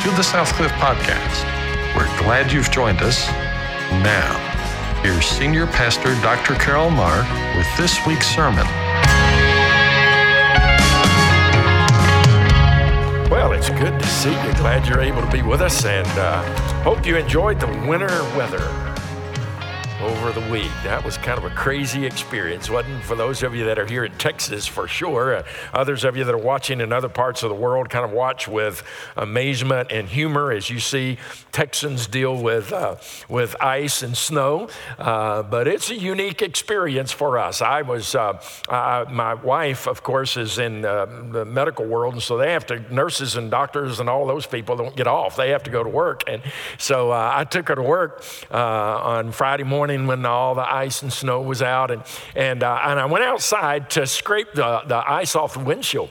to the Southcliff Podcast. We're glad you've joined us. Now, here's Senior Pastor Dr. Carroll Marr with this week's sermon. Well, it's good to see you. Glad you're able to be with us and uh, hope you enjoyed the winter weather over the week. That was kind of a crazy experience, wasn't? For those of you that are here in Texas, for sure. Uh, others of you that are watching in other parts of the world kind of watch with amazement and humor as you see Texans deal with, uh, with ice and snow. Uh, but it's a unique experience for us. I was, uh, my wife, of course, is in uh, the medical world, and so they have to, nurses and doctors and all those people don't get off. They have to go to work. And so uh, I took her to work on Friday morning morning when all the ice and snow was out, and, and, uh, and I went outside to scrape the, the ice off the windshield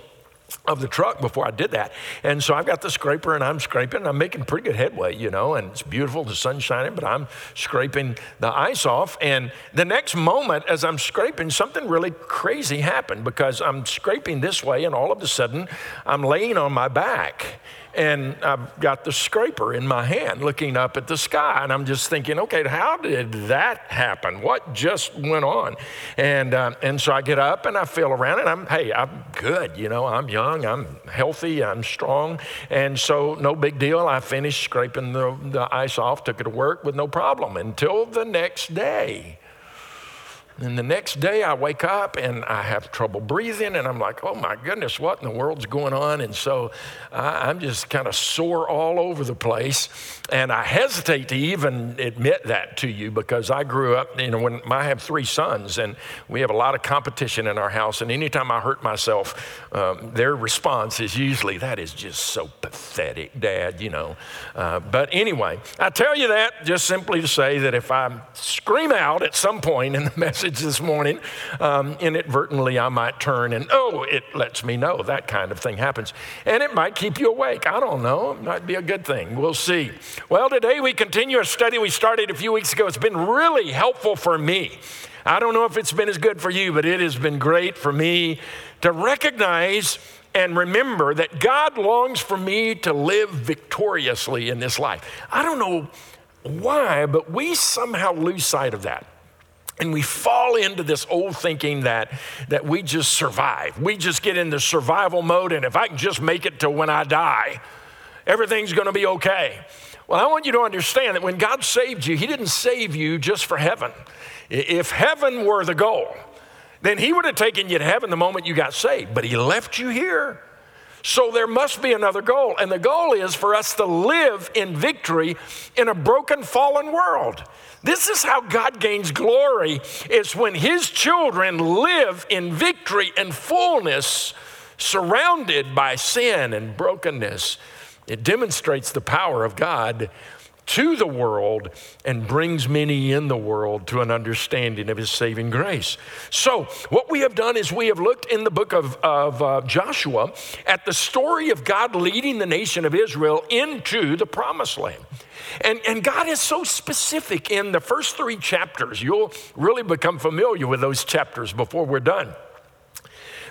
of the truck before I did that. And so I've got the scraper and I'm scraping. And I'm making pretty good headway, you know, and it's beautiful, the sun's shining, but I'm scraping the ice off. And the next moment, as I'm scraping, something really crazy happened because I'm scraping this way, and all of a sudden, I'm laying on my back and I've got the scraper in my hand looking up at the sky. And I'm just thinking, okay, how did that happen? What just went on? And, uh, and so I get up and I feel around and I'm, hey, I'm good. You know, I'm young, I'm healthy, I'm strong. And so no big deal. I finished scraping the, the ice off, took it to work with no problem until the next day. And the next day I wake up and I have trouble breathing, and I'm like, oh my goodness, what in the world's going on? And so I'm just kind of sore all over the place. And I hesitate to even admit that to you because I grew up, you know, when I have three sons, and we have a lot of competition in our house. And anytime I hurt myself, um, their response is usually, that is just so pathetic, Dad, you know. Uh, but anyway, I tell you that just simply to say that if I scream out at some point in the message, message this morning, um, inadvertently I might turn and, oh, it lets me know that kind of thing happens. And it might keep you awake. I don't know. It might be a good thing. We'll see. Well, today we continue a study we started a few weeks ago. It's been really helpful for me. I don't know if it's been as good for you, but it has been great for me to recognize and remember that God longs for me to live victoriously in this life. I don't know why, but we somehow lose sight of that. And we fall into this old thinking that, that we just survive. We just get into survival mode, and if I can just make it to when I die, everything's gonna be okay. Well, I want you to understand that when God saved you, He didn't save you just for heaven. If heaven were the goal, then He would have taken you to heaven the moment you got saved, but He left you here. So there must be another goal, and the goal is for us to live in victory in a broken, fallen world. This is how God gains glory is when his children live in victory and fullness surrounded by sin and brokenness. It demonstrates the power of God to the world and brings many in the world to an understanding of his saving grace. So, what we have done is we have looked in the book of, of uh, Joshua at the story of God leading the nation of Israel into the promised land. And, and God is so specific in the first three chapters. You'll really become familiar with those chapters before we're done.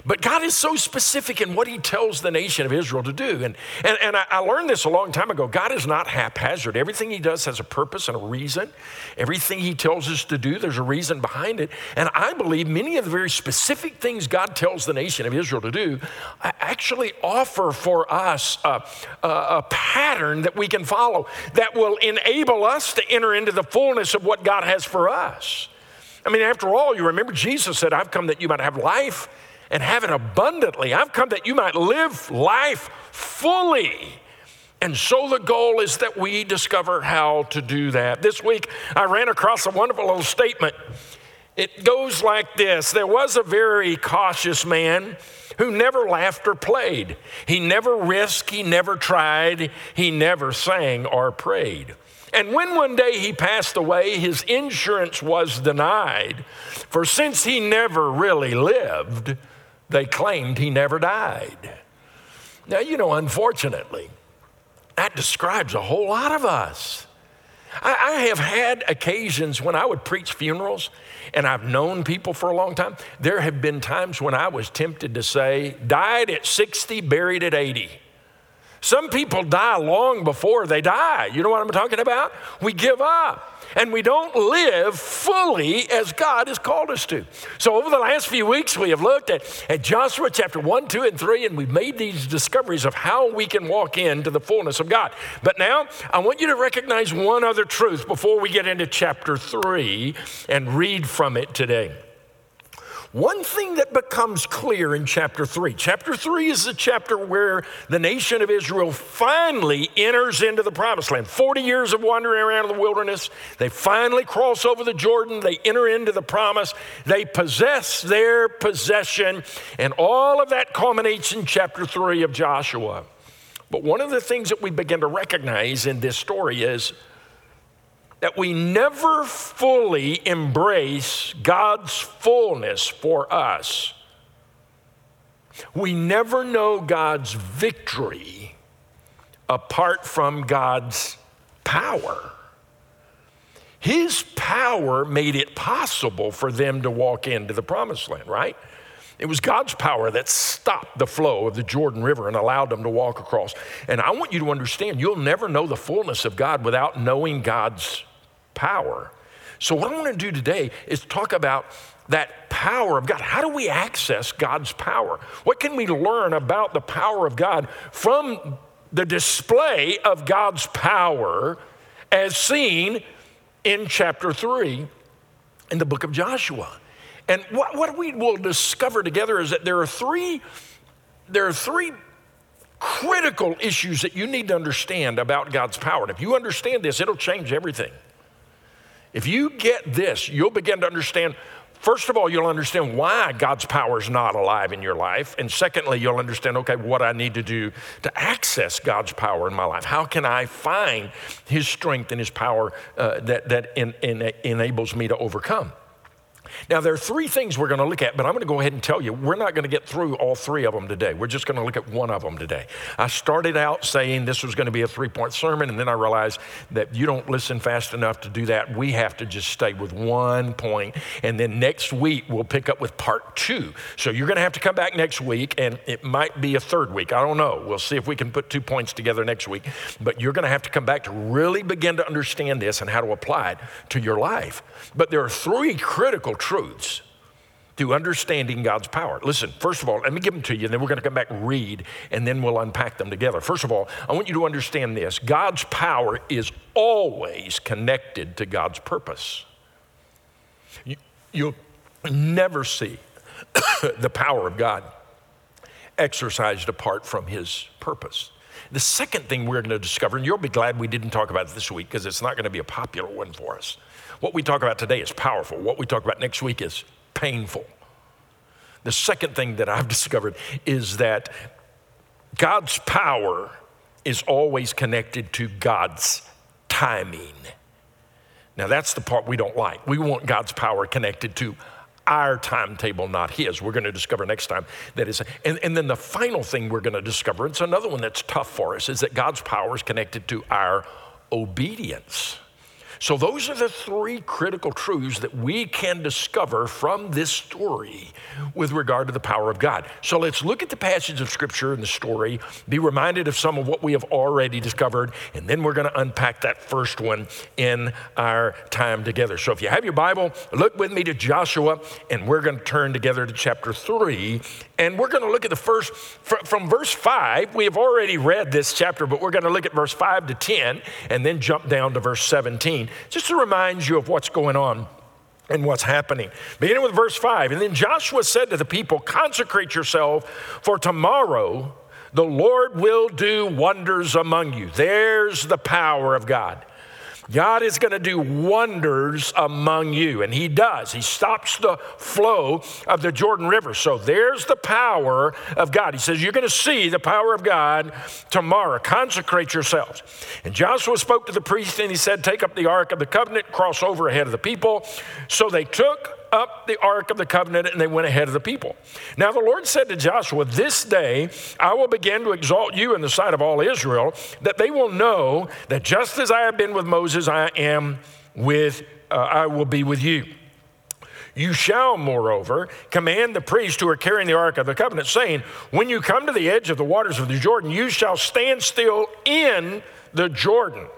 But God is so specific in what He tells the nation of Israel to do. And, and, and I, I learned this a long time ago. God is not haphazard. Everything He does has a purpose and a reason. Everything He tells us to do, there's a reason behind it. And I believe many of the very specific things God tells the nation of Israel to do actually offer for us a, a, a pattern that we can follow that will enable us to enter into the fullness of what God has for us. I mean, after all, you remember Jesus said, I've come that you might have life and have it abundantly. I've come that you might live life fully. And so the goal is that we discover how to do that. This week, I ran across a wonderful little statement. It goes like this There was a very cautious man who never laughed or played. He never risked, he never tried, he never sang or prayed. And when one day he passed away, his insurance was denied. For since he never really lived, they claimed he never died. Now, you know, unfortunately, that describes a whole lot of us. I, I, have had occasions when I would preach funerals, and I've known people for a long time. There have been times when I was tempted to say, died at 60, buried at 80. Some people die long before they die. You know what I'm talking about? We give up and we don't live fully as God has called us to. So, over the last few weeks, we have looked at, at Joshua chapter 1, 2, and 3, and we've made these discoveries of how we can walk into the fullness of God. But now, I want you to recognize one other truth before we get into chapter 3 and read from it today. One thing that becomes clear in chapter 3 chapter 3 is the chapter where the nation of Israel finally enters into the promised land. 40 years of wandering around in the wilderness. They finally cross over the Jordan. They enter into the promise. They possess their possession. And all of that culminates in chapter 3 of Joshua. But one of the things that we begin to recognize in this story is that we never fully embrace God's fullness for us. We never know God's victory apart from God's power. His power made it possible for them to walk into the promised land, right? It was God's power that stopped the flow of the Jordan River and allowed them to walk across. And I want you to understand you'll never know the fullness of God without knowing God's power. So, what I want to do today is talk about that power of God. How do we access God's power? What can we learn about the power of God from the display of God's power as seen in chapter 3 in the book of Joshua? And what, what we will discover together is that there are three, there are three critical issues that you need to understand about God's power. And if you understand this, it'll change everything. If you get this, you'll begin to understand. First of all, you'll understand why God's power is not alive in your life. And secondly, you'll understand, okay, what I need to do to access God's power in my life. How can I find His strength and His power uh, that, that enables me to overcome? Now, there are three things we're going to look at, but I'm going to go ahead and tell you we're not going to get through all three of them today. We're just going to look at one of them today. I started out saying this was going to be a three point sermon, and then I realized that you don't listen fast enough to do that. We have to just stay with one point, and then next week we'll pick up with part two. So you're going to have to come back next week, and it might be a third week. I don't know. We'll see if we can put two points together next week, but you're going to have to come back to really begin to understand this and how to apply it to your life. But there are three critical truths to understanding God's power. Listen, first of all, let me give them to you, and then we're going to come back and read, and then we'll unpack them together. First of all, I want you to understand this God's power is always connected to God's purpose. You, you'll never see the power of God exercised apart from His purpose. The second thing we're going to discover, and you'll be glad we didn't talk about it this week because it's not going to be a popular one for us. What we talk about today is powerful. What we talk about next week is painful. The second thing that I've discovered is that God's power is always connected to God's timing. Now, that's the part we don't like. We want God's power connected to our timetable, not His. We're going to discover next time that is. And, and then the final thing we're going to discover, it's another one that's tough for us, is that God's power is connected to our obedience. So, those are the three critical truths that we can discover from this story with regard to the power of God. So, let's look at the passage of Scripture and the story, be reminded of some of what we have already discovered, and then we're going to unpack that first one in our time together. So, if you have your Bible, look with me to Joshua, and we're going to turn together to chapter 3, and we're going to look at the first, from verse 5. We have already read this chapter, but we're going to look at verse 5 to 10, and then jump down to verse 17 just to remind you of what's going on and what's happening. Beginning with verse 5 And then Joshua said to the people, Consecrate yourself, for tomorrow the Lord will do wonders among you. There's the power of God. God is going to do wonders among you. And He does. He stops the flow of the Jordan River. So there's the power of God. He says, You're going to see the power of God tomorrow. Consecrate yourselves. And Joshua spoke to the priest and he said, Take up the ark of the covenant, cross over ahead of the people. So they took up the ark of the covenant and they went ahead of the people. Now the Lord said to Joshua, This day I will begin to exalt you in the sight of all Israel, that they will know that just as I have been with Moses, I am with, uh, I will be with you. You shall, moreover, command the priests who are carrying the Ark of the Covenant, saying, When you come to the edge of the waters of the Jordan, you shall stand still in the Jordan.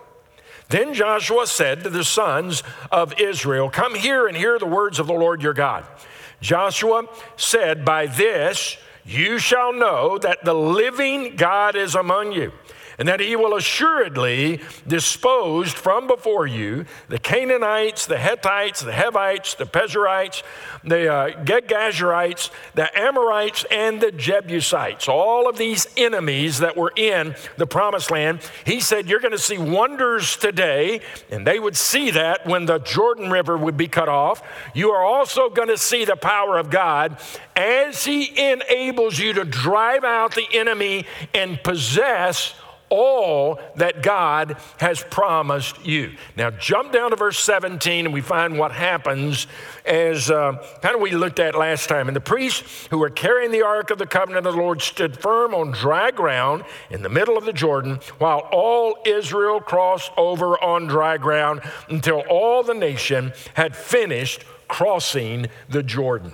Then Joshua said to the sons of Israel, Come here and hear the words of the Lord your God. Joshua said, By this you shall know that the living God is among you and that he will assuredly dispose from before you the Canaanites, the Hittites, the Hivites, the Perizzites, the uh, Girgashites, the Amorites, and the Jebusites. All of these enemies that were in the promised land. He said, You're going to see wonders today, and they would see that when the Jordan River would be cut off. You are also going to see the power of God as he enables you to drive out the enemy and possess all that God has promised you. Now, jump down to verse 17 and we find what happens as uh, kind of we looked at last time. And the priests who were carrying the ark of the covenant of the Lord stood firm on dry ground in the middle of the Jordan, while all Israel crossed over on dry ground until all the nation had finished crossing the Jordan.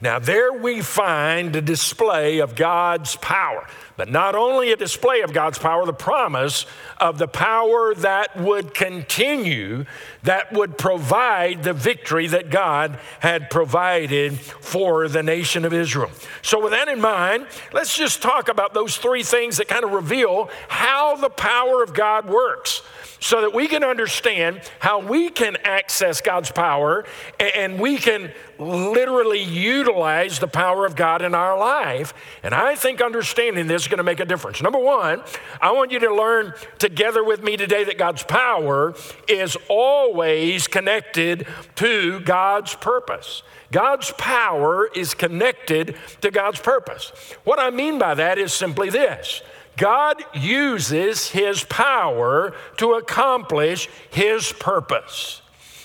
Now, there we find a display of God's power. But not only a display of God's power, the promise of the power that would continue, that would provide the victory that God had provided for the nation of Israel. So, with that in mind, let's just talk about those three things that kind of reveal how the power of God works so that we can understand how we can access God's power and we can literally utilize the power of God in our life. And I think understanding this is going to make a difference. Number one, I want you to learn together with me today that God's power is always connected to God's purpose. God's power is connected to God's purpose. What I mean by that is simply this God uses his power to accomplish his purpose.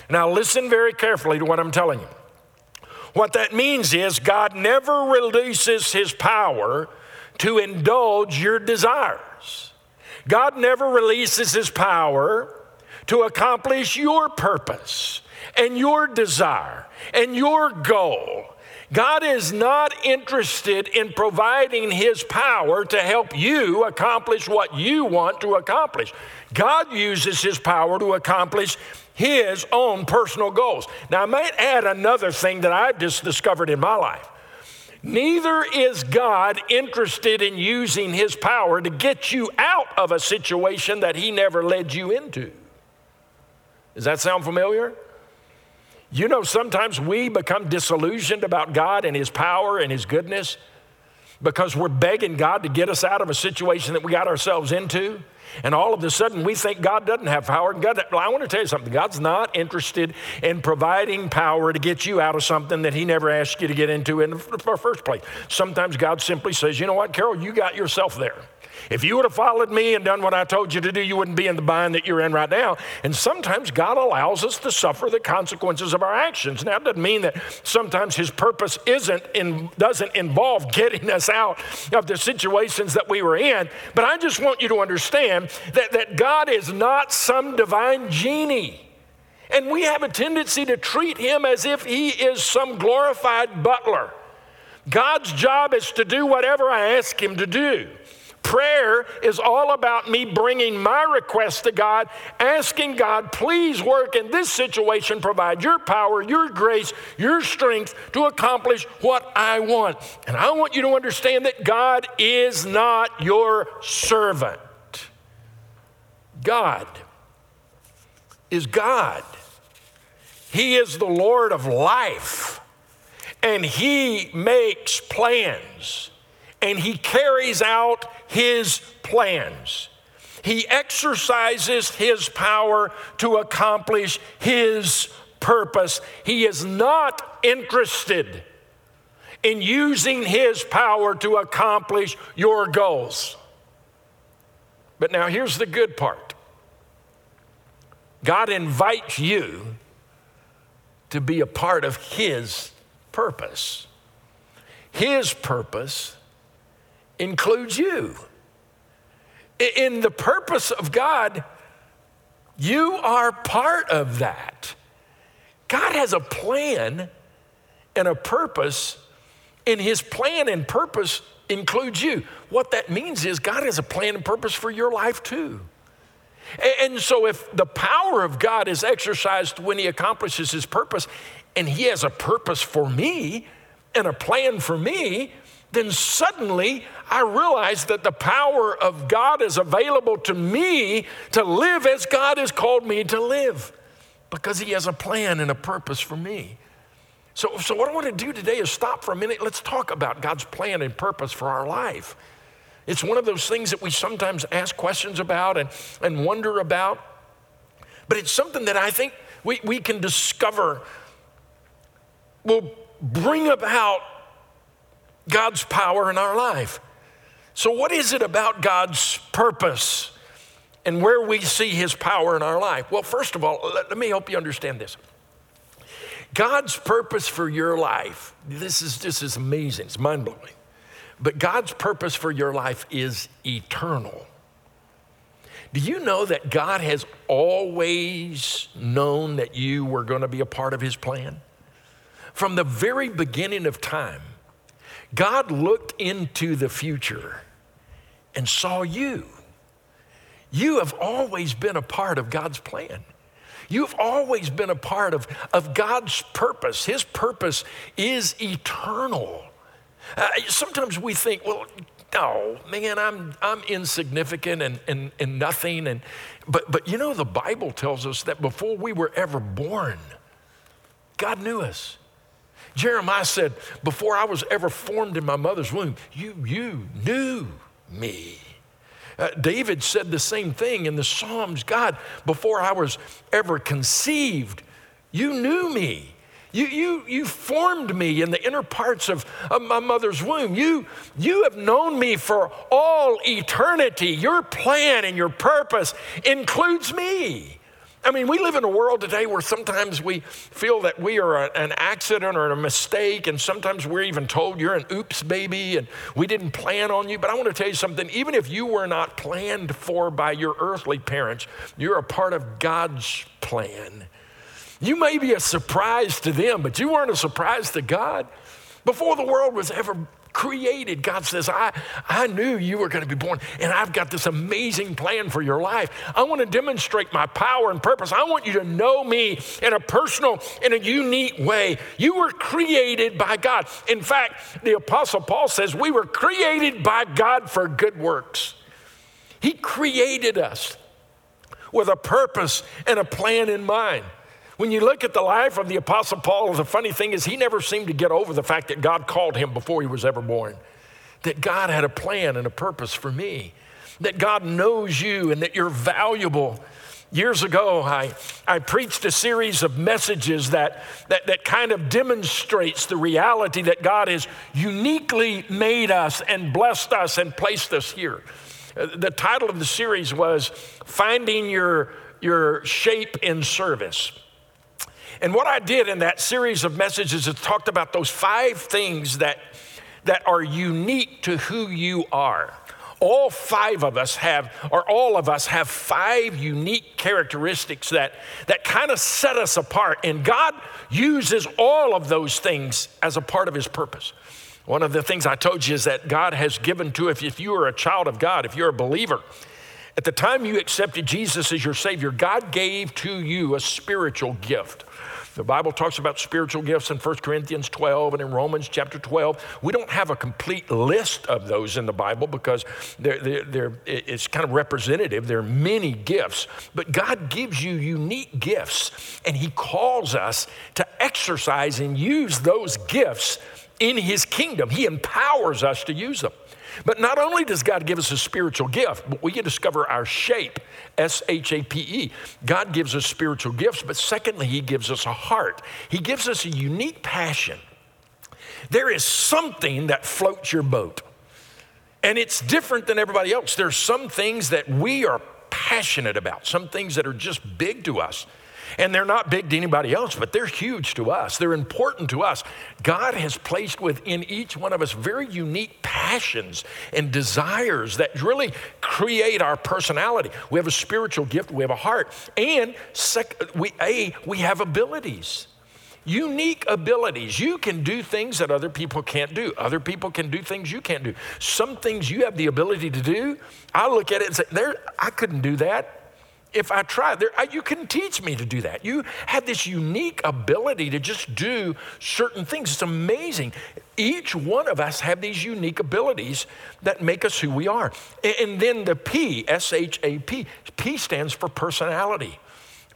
Now, listen very carefully to what I'm telling you. What that means is God never releases his power to indulge your desires. God never releases his power to accomplish your purpose and your desire and your goal God is not interested in providing His power to help you accomplish what you want to accomplish. God uses His power to accomplish His own personal goals. Now, I might add another thing that I've just discovered in my life. Neither is God interested in using His power to get you out of a situation that He never led you into. Does that sound familiar? You know, sometimes we become disillusioned about God and His power and His goodness because we're begging God to get us out of a situation that we got ourselves into. And all of a sudden, we think God doesn't have power. God, well, I want to tell you something. God's not interested in providing power to get you out of something that He never asked you to get into in the first place. Sometimes God simply says, you know what, Carroll, you got yourself there. If you would have followed me and done what I told you to do, you wouldn't be in the bind that you're in right now. And sometimes God allows us to suffer the consequences of our actions. Now, it doesn't mean that sometimes His purpose isn't in, doesn't involve getting us out of the situations that we were in. But I just want you to understand that, that God is not some divine genie. And we have a tendency to treat him as if he is some glorified butler. God's job is to do whatever I ask him to do. Prayer is all about me bringing my request to God, asking God, please work in this situation, provide your power, your grace, your strength to accomplish what I want. And I want you to understand that God is not your servant. God is God. He is the Lord of life, and He makes plans, and He carries out his plans. He exercises his power to accomplish his purpose. He is not interested in using his power to accomplish your goals. But now here's the good part God invites you to be a part of his purpose. His purpose includes you. In the purpose of God, you are part of that. God has a plan and a purpose, and his plan and purpose includes you. What that means is God has a plan and purpose for your life too. And so, if the power of God is exercised when He accomplishes His purpose, and He has a purpose for me and a plan for me, then suddenly I realize that the power of God is available to me to live as God has called me to live because He has a plan and a purpose for me. So, so what I want to do today is stop for a minute. Let's talk about God's plan and purpose for our life. It's one of those things that we sometimes ask questions about and, and wonder about, but it's something that I think we, we can discover will bring about God's power in our life. So, what is it about God's purpose and where we see His power in our life? Well, first of all, let, let me help you understand this. God's purpose for your life, this is just is amazing, it's mind blowing. But God's purpose for your life is eternal. Do you know that God has always known that you were going to be a part of His plan? From the very beginning of time, God looked into the future and saw you. You have always been a part of God's plan. You've always been a part of, of God's purpose. His purpose is eternal. Uh, sometimes we think, well, oh man, I'm, I'm insignificant and, and, and nothing. And, but, but you know, the Bible tells us that before we were ever born, God knew us. Jeremiah said, Before I was ever formed in my mother's womb, you, you knew me. Uh, David said the same thing in the Psalms God, before I was ever conceived, you knew me. You, you, you formed me in the inner parts of, of my mother's womb. You, you have known me for all eternity. Your plan and your purpose includes me. I mean, we live in a world today where sometimes we feel that we are a, an accident or a mistake, and sometimes we're even told you're an oops baby and we didn't plan on you. But I want to tell you something even if you were not planned for by your earthly parents, you're a part of God's plan. You may be a surprise to them, but you weren't a surprise to God. Before the world was ever created, God says, I, I knew you were going to be born, and I've got this amazing plan for your life. I want to demonstrate my power and purpose. I want you to know me in a personal, in a unique way. You were created by God. In fact, the Apostle Paul says, We were created by God for good works. He created us with a purpose and a plan in mind. When you look at the life of the Apostle Paul, the funny thing is he never seemed to get over the fact that God called him before he was ever born, that God had a plan and a purpose for me, that God knows you and that you're valuable. Years ago, I, I preached a series of messages that, that, that kind of demonstrates the reality that God has uniquely made us and blessed us and placed us here. Uh, the title of the series was Finding Your, your Shape in Service. And what I did in that series of messages is talked about those five things that, that are unique to who you are. All five of us have, or all of us have five unique characteristics that, that kind of set us apart. And God uses all of those things as a part of His purpose. One of the things I told you is that God has given to, if, if you are a child of God, if you're a believer, at the time you accepted Jesus as your Savior, God gave to you a spiritual gift. The Bible talks about spiritual gifts in 1 Corinthians 12 and in Romans chapter 12. We don't have a complete list of those in the Bible because they're, they're, they're, it's kind of representative. There are many gifts, but God gives you unique gifts, and He calls us to exercise and use those gifts in His kingdom. He empowers us to use them. But not only does God give us a spiritual gift, but we can discover our shape, S H A P E. God gives us spiritual gifts, but secondly, He gives us a heart. He gives us a unique passion. There is something that floats your boat, and it's different than everybody else. There's some things that we are passionate about, some things that are just big to us. And they're not big to anybody else, but they're huge to us. They're important to us. God has placed within each one of us very unique passions and desires that really create our personality. We have a spiritual gift, we have a heart, and sec- we, a, we have abilities. unique abilities. You can do things that other people can't do. Other people can do things you can't do. Some things you have the ability to do, I look at it and say, there, I couldn't do that if I try, There, you can teach me to do that. You have this unique ability to just do certain things. It's amazing. Each one of us have these unique abilities that make us who we are. And then the P, S H A P, P stands for personality.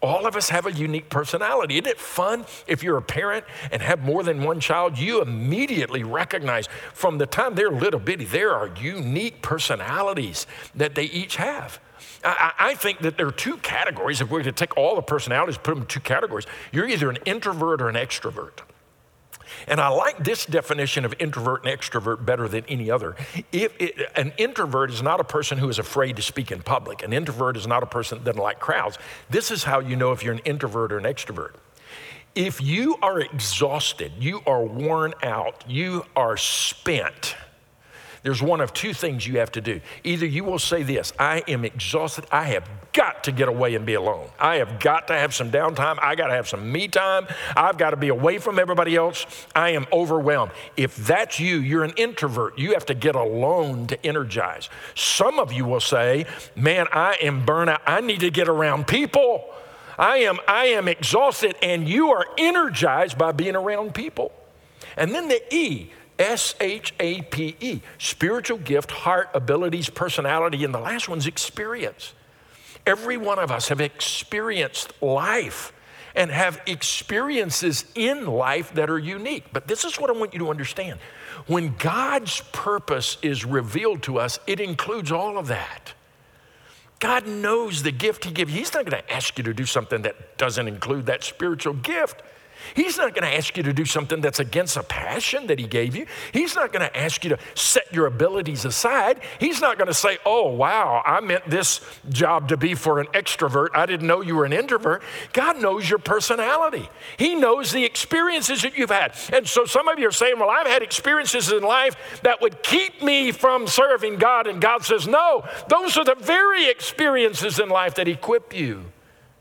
All of us have a unique personality. Isn't it fun if you're a parent and have more than one child? You immediately recognize from the time they're little bitty, there are unique personalities that they each have. I, I, think that there are two categories. If we were to take all the personalities, put them in two categories, you're either an introvert or an extrovert. And I like this definition of introvert and extrovert better than any other. If it, an introvert is not a person who is afraid to speak in public, an introvert is not a person that doesn't like crowds. This is how you know if you're an introvert or an extrovert. If you are exhausted, you are worn out, you are spent, there's one of two things you have to do. Either you will say this I am exhausted. I have got to get away and be alone. I have got to have some downtime. I got to have some me time. I've got to be away from everybody else. I am overwhelmed. If that's you, you're an introvert. You have to get alone to energize. Some of you will say, Man, I am burnout. I need to get around people. I am, I am exhausted, and you are energized by being around people. And then the E, S H A P E, spiritual gift, heart, abilities, personality, and the last one's experience. Every one of us have experienced life and have experiences in life that are unique. But this is what I want you to understand. When God's purpose is revealed to us, it includes all of that. God knows the gift He gives. He's not going to ask you to do something that doesn't include that spiritual gift. He's not going to ask you to do something that's against a passion that He gave you. He's not going to ask you to set your abilities aside. He's not going to say, Oh, wow, I meant this job to be for an extrovert. I didn't know you were an introvert. God knows your personality, He knows the experiences that you've had. And so some of you are saying, Well, I've had experiences in life that would keep me from serving God. And God says, No, those are the very experiences in life that equip you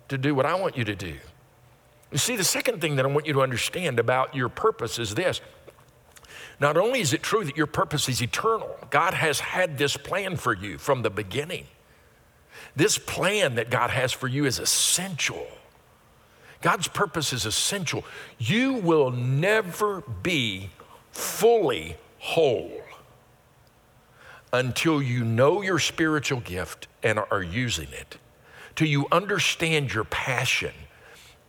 to do what I want you to do. You see, the second thing that I want you to understand about your purpose is this. Not only is it true that your purpose is eternal, God has had this plan for you from the beginning. This plan that God has for you is essential. God's purpose is essential. You will never be fully whole until you know your spiritual gift and are using it, till you understand your passion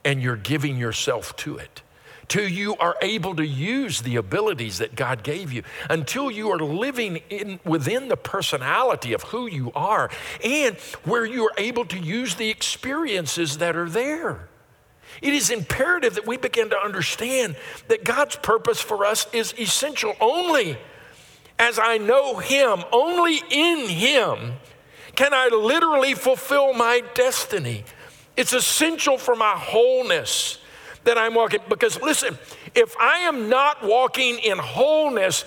and you're giving yourself to it. Till you are able to use the abilities that God gave you, until you are living in, within the personality of who you are, and where you are able to use the experiences that are there. It is imperative that we begin to understand that God's purpose for us is essential only as I know Him, only in Him can I literally fulfill my destiny. It's essential for my wholeness that I'm walking. Because listen, if I am not walking in wholeness,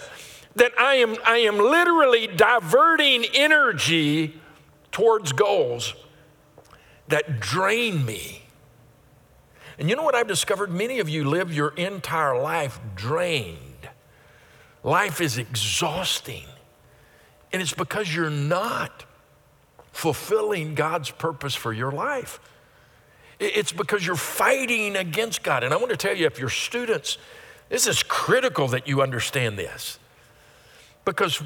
then I am, I am literally diverting energy towards goals that drain me. And you know what I've discovered? Many of you live your entire life drained. Life is exhausting. And it's because you're not fulfilling God's purpose for your life. It's because you're fighting against God. And I want to tell you, if you're students, this is critical that you understand this. Because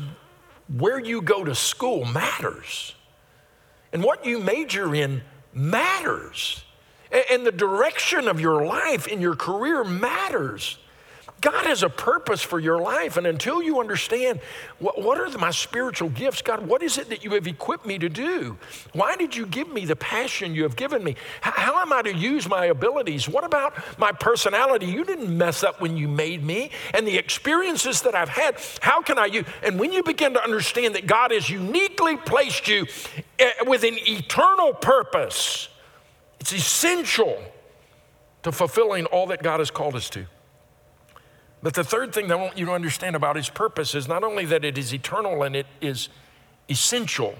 where you go to school matters, and what you major in matters, and the direction of your life and your career matters. God has a purpose for your life. And until you understand what, what, are my spiritual gifts, God, what is it that you have equipped me to do? Why did you give me the passion you have given me? How, how am I to use my abilities? What about my personality? You didn't mess up when you made me. And the experiences that I've had, how can I use? And when you begin to understand that God has uniquely placed you eh, with an eternal purpose, it's essential to fulfilling all that God has called us to. But the third thing that I want you to understand about his purpose is not only that it is eternal and it is essential,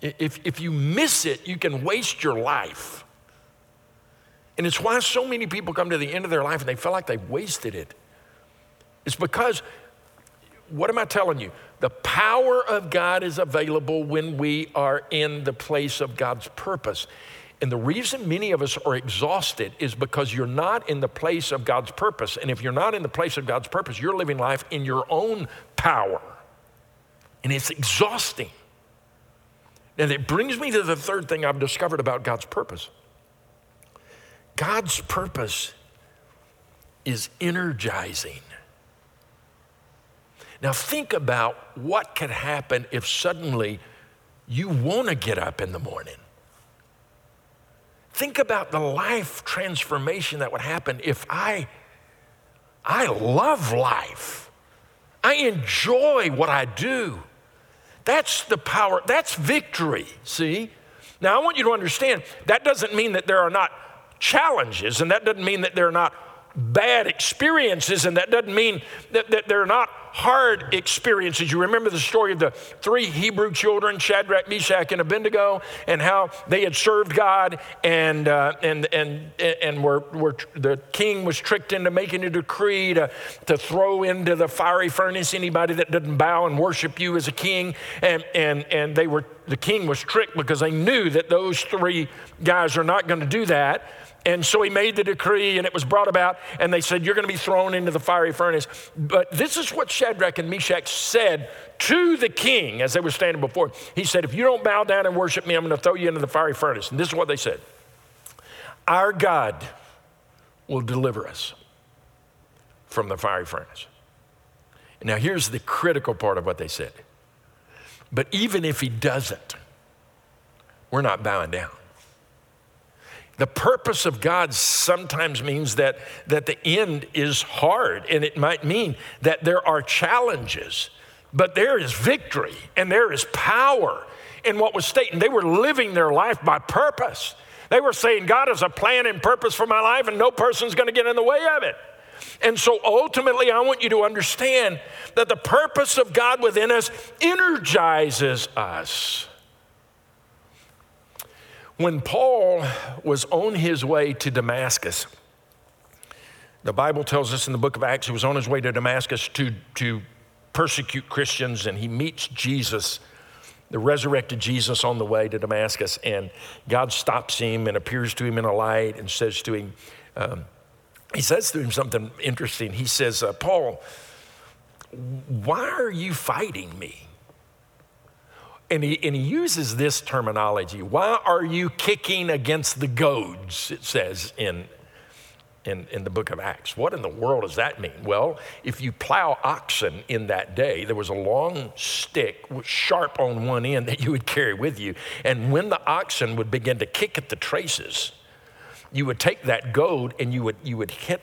if, if you miss it, you can waste your life. And it's why so many people come to the end of their life and they feel like they've wasted it. It's because, what am I telling you? The power of God is available when we are in the place of God's purpose. And the reason many of us are exhausted is because you're not in the place of God's purpose. And if you're not in the place of God's purpose, you're living life in your own power. And it's exhausting. And it brings me to the third thing I've discovered about God's purpose God's purpose is energizing. Now, think about what could happen if suddenly you want to get up in the morning. Think about the life transformation that would happen if I, I love life. I enjoy what I do. That's the power, that's victory, see? Now, I want you to understand that doesn't mean that there are not challenges, and that doesn't mean that there are not bad experiences, and that doesn't mean that, that they're not hard experiences. You remember the story of the three Hebrew children, Shadrach, Meshach, and Abednego, and how they had served God, and, uh, and, and, and were, were, the king was tricked into making a decree to, to throw into the fiery furnace anybody that didn't bow and worship you as a king. And, and, and they were, the king was tricked because they knew that those three guys are not going to do that. And so he made the decree and it was brought about, and they said, You're going to be thrown into the fiery furnace. But this is what Shadrach and Meshach said to the king as they were standing before. him. He said, If you don't bow down and worship me, I'm going to throw you into the fiery furnace. And this is what they said Our God will deliver us from the fiery furnace. Now, here's the critical part of what they said. But even if he doesn't, we're not bowing down. The purpose of God sometimes means that, that the end is hard, and it might mean that there are challenges, but there is victory and there is power in what was stated. They were living their life by purpose. They were saying, God has a plan and purpose for my life, and no person's going to get in the way of it. And so ultimately, I want you to understand that the purpose of God within us energizes us. When Paul was on his way to Damascus, the Bible tells us in the book of Acts he was on his way to Damascus to, to persecute Christians, and he meets Jesus, the resurrected Jesus, on the way to Damascus. And God stops him and appears to him in a light and says to him, um, he says to him something interesting. He says, uh, Paul, why are you fighting me? And he, and he uses this terminology. Why are you kicking against the goads? It says in, in, in the book of Acts. What in the world does that mean? Well, if you plow oxen in that day, there was a long stick, sharp on one end, that you would carry with you. And when the oxen would begin to kick at the traces, you would take that goad and you would, you would hit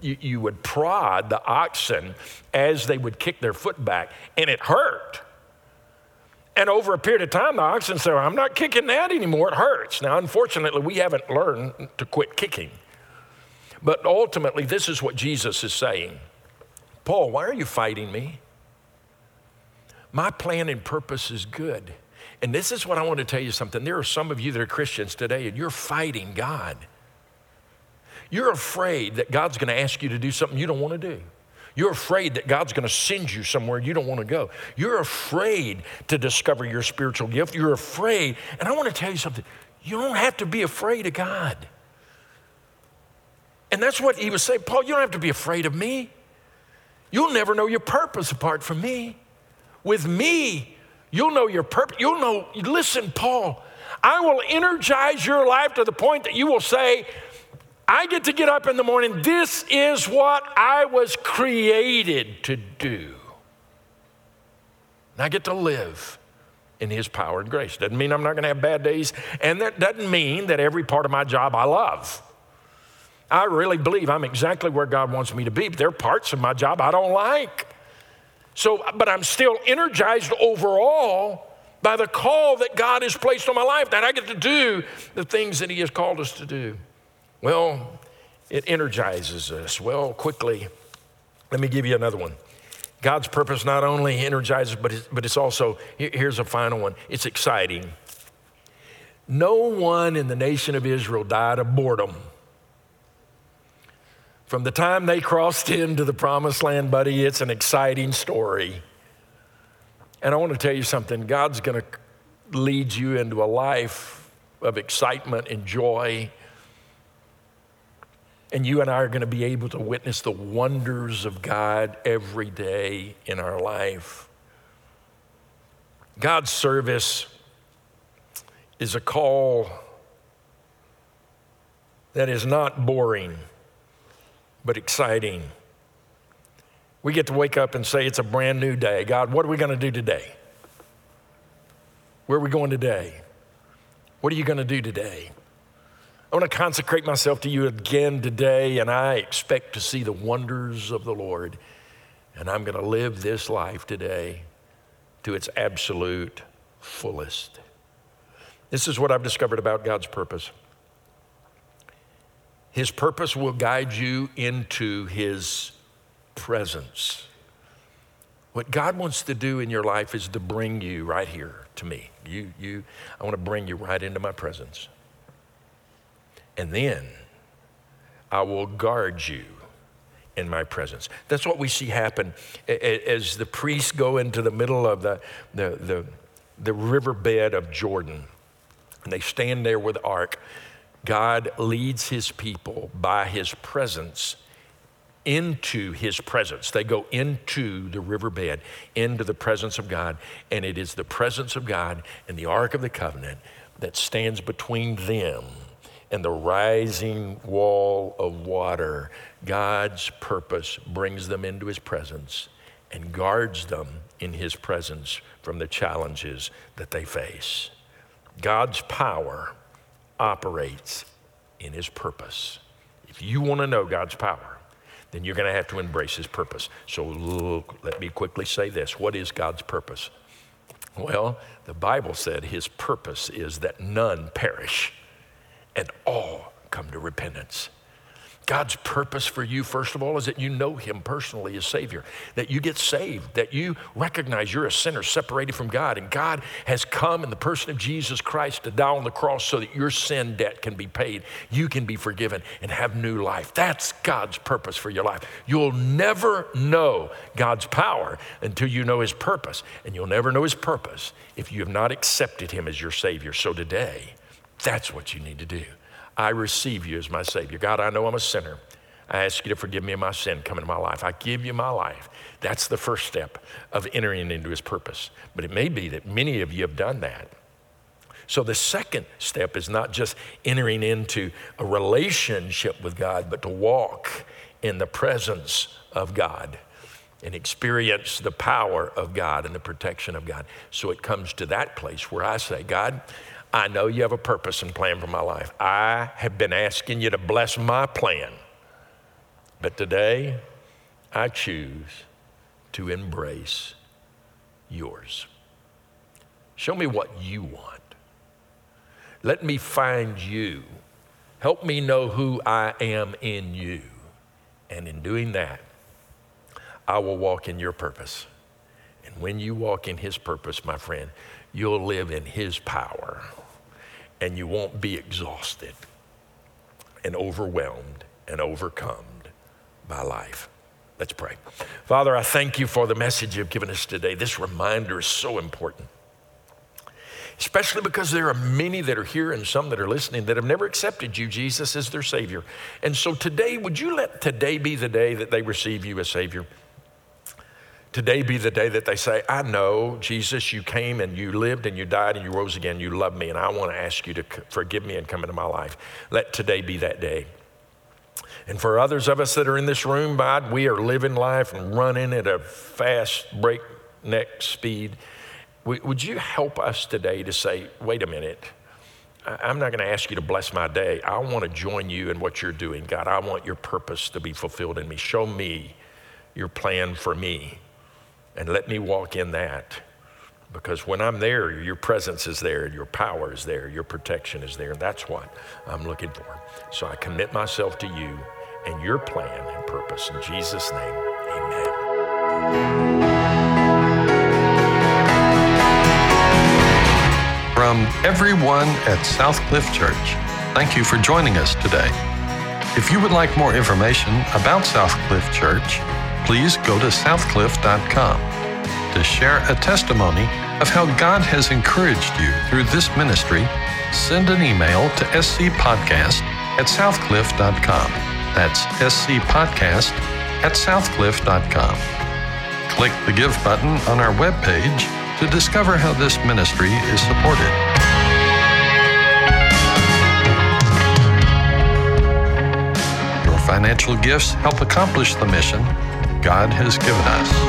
you, you, would prod the oxen as they would kick their foot back, and it hurt. And over a period of time, the oxen say, I'm not kicking that anymore. It hurts. Now, unfortunately, we haven't learned to quit kicking. But ultimately, this is what Jesus is saying Paul, why are you fighting me? My plan and purpose is good. And this is what I want to tell you something. There are some of you that are Christians today, and you're fighting God. You're afraid that God's going to ask you to do something you don't want to do. You're afraid that God's going to send you somewhere you don't want to go. You're afraid to discover your spiritual gift. You're afraid. And I want to tell you something you don't have to be afraid of God. And that's what he was saying. Paul, you don't have to be afraid of me. You'll never know your purpose apart from me. With me, you'll know your purpose. You'll know, listen, Paul, I will energize your life to the point that you will say, I get to get up in the morning. This is what I was created to do. And I get to live in His power and grace. Doesn't mean I'm not going to have bad days, and that doesn't mean that every part of my job I love. I really believe I'm exactly where God wants me to be, but there are parts of my job I don't like. So, but I'm still energized overall by the call that God has placed on my life, that I get to do the things that He has called us to do. Well, it energizes us. Well, quickly, let me give you another one. God's purpose not only energizes, but it's, but it's also, here's a final one it's exciting. No one in the nation of Israel died of boredom From the time they crossed into the promised land, buddy, it's an exciting story. And I want to tell you something God's going to lead you into a life of excitement and joy. And you and I are going to be able to witness the wonders of God every day in our life. God's service is a call that is not boring but exciting. We get to wake up and say, It's a brand new day. God, what are we going to do today? Where are we going today? What are you going to do today? I want to consecrate myself to you again today, and I expect to see the wonders of the Lord. And I'm going to live this life today to its absolute fullest. This is what I've discovered about God's purpose. His purpose will guide you into His presence. What God wants to do in your life is to bring you right here to me. You, you, I want to bring you right into my presence. And then I will guard you in my presence. That's what we see happen as the priests go into the middle of the, the, the, the riverbed of Jordan. And they stand there with the ark. God leads his people by his presence into his presence. They go into the riverbed, into the presence of God, and it is the presence of God and the Ark of the Covenant that stands between them and the rising wall of water. God's purpose brings them into his presence and guards them in his presence from the challenges that they face. God's power operates in his purpose. If you want to know God's power, then you're going to have to embrace his purpose. So look, let me quickly say this. What is God's purpose? Well, the Bible said his purpose is that none perish and all come to repentance. God's purpose for you, first of all, is that you know Him personally as Savior, that you get saved, that you recognize you're a sinner separated from God, and God has come in the person of Jesus Christ to die on the cross so that your sin debt can be paid, you can be forgiven, and have new life. That's God's purpose for your life. You'll never know God's power until you know His purpose, and you'll never know His purpose if you have not accepted Him as your Savior. So today, that's what you need to do. I receive you as my Savior. God, I know I'm a sinner. I ask you to forgive me of my sin come into my life. I give you my life. That's the first step of entering into his purpose. But it may be that many of you have done that. So the second step is not just entering into a relationship with God, but to walk in the presence of God and experience the power of God and the protection of God. So it comes to that place where I say, God, I know you have a purpose and plan for my life. I have been asking you to bless my plan. But today, I choose to embrace yours. Show me what you want. Let me find you. Help me know who I am in you. And in doing that, I will walk in your purpose. When you walk in his purpose, my friend, you'll live in his power and you won't be exhausted and overwhelmed and overcome by life. Let's pray. Father, I thank you for the message you've given us today. This reminder is so important, especially because there are many that are here and some that are listening that have never accepted you, Jesus, as their Savior. And so today, would you let today be the day that they receive you as Savior? Today be the day that they say, I know, Jesus, you came and you lived and you died and you rose again. You love me, and I want to ask you to forgive me and come into my life. Let today be that day. And for others of us that are in this room, God, we are living life and running at a fast breakneck speed. Would you help us today to say, wait a minute, I'm not going to ask you to bless my day. I want to join you in what you're doing, God. I want your purpose to be fulfilled in me. Show me your plan for me and let me walk in that. Because when I'm there, your presence is there, your power is there, your protection is there, and that's what I'm looking for. So I commit myself to you and your plan and purpose. In Jesus' name, amen. From everyone at Southcliff Church, thank you for joining us today. If you would like more information about Southcliff Church, please go to southcliff.com to share a testimony of how God has encouraged you through this ministry. Send an email to scpodcast at southcliff.com. That's scpodcast at southcliff.com. Click the Give button on our webpage to discover how this ministry is supported. Your financial gifts help accomplish the mission God has given us.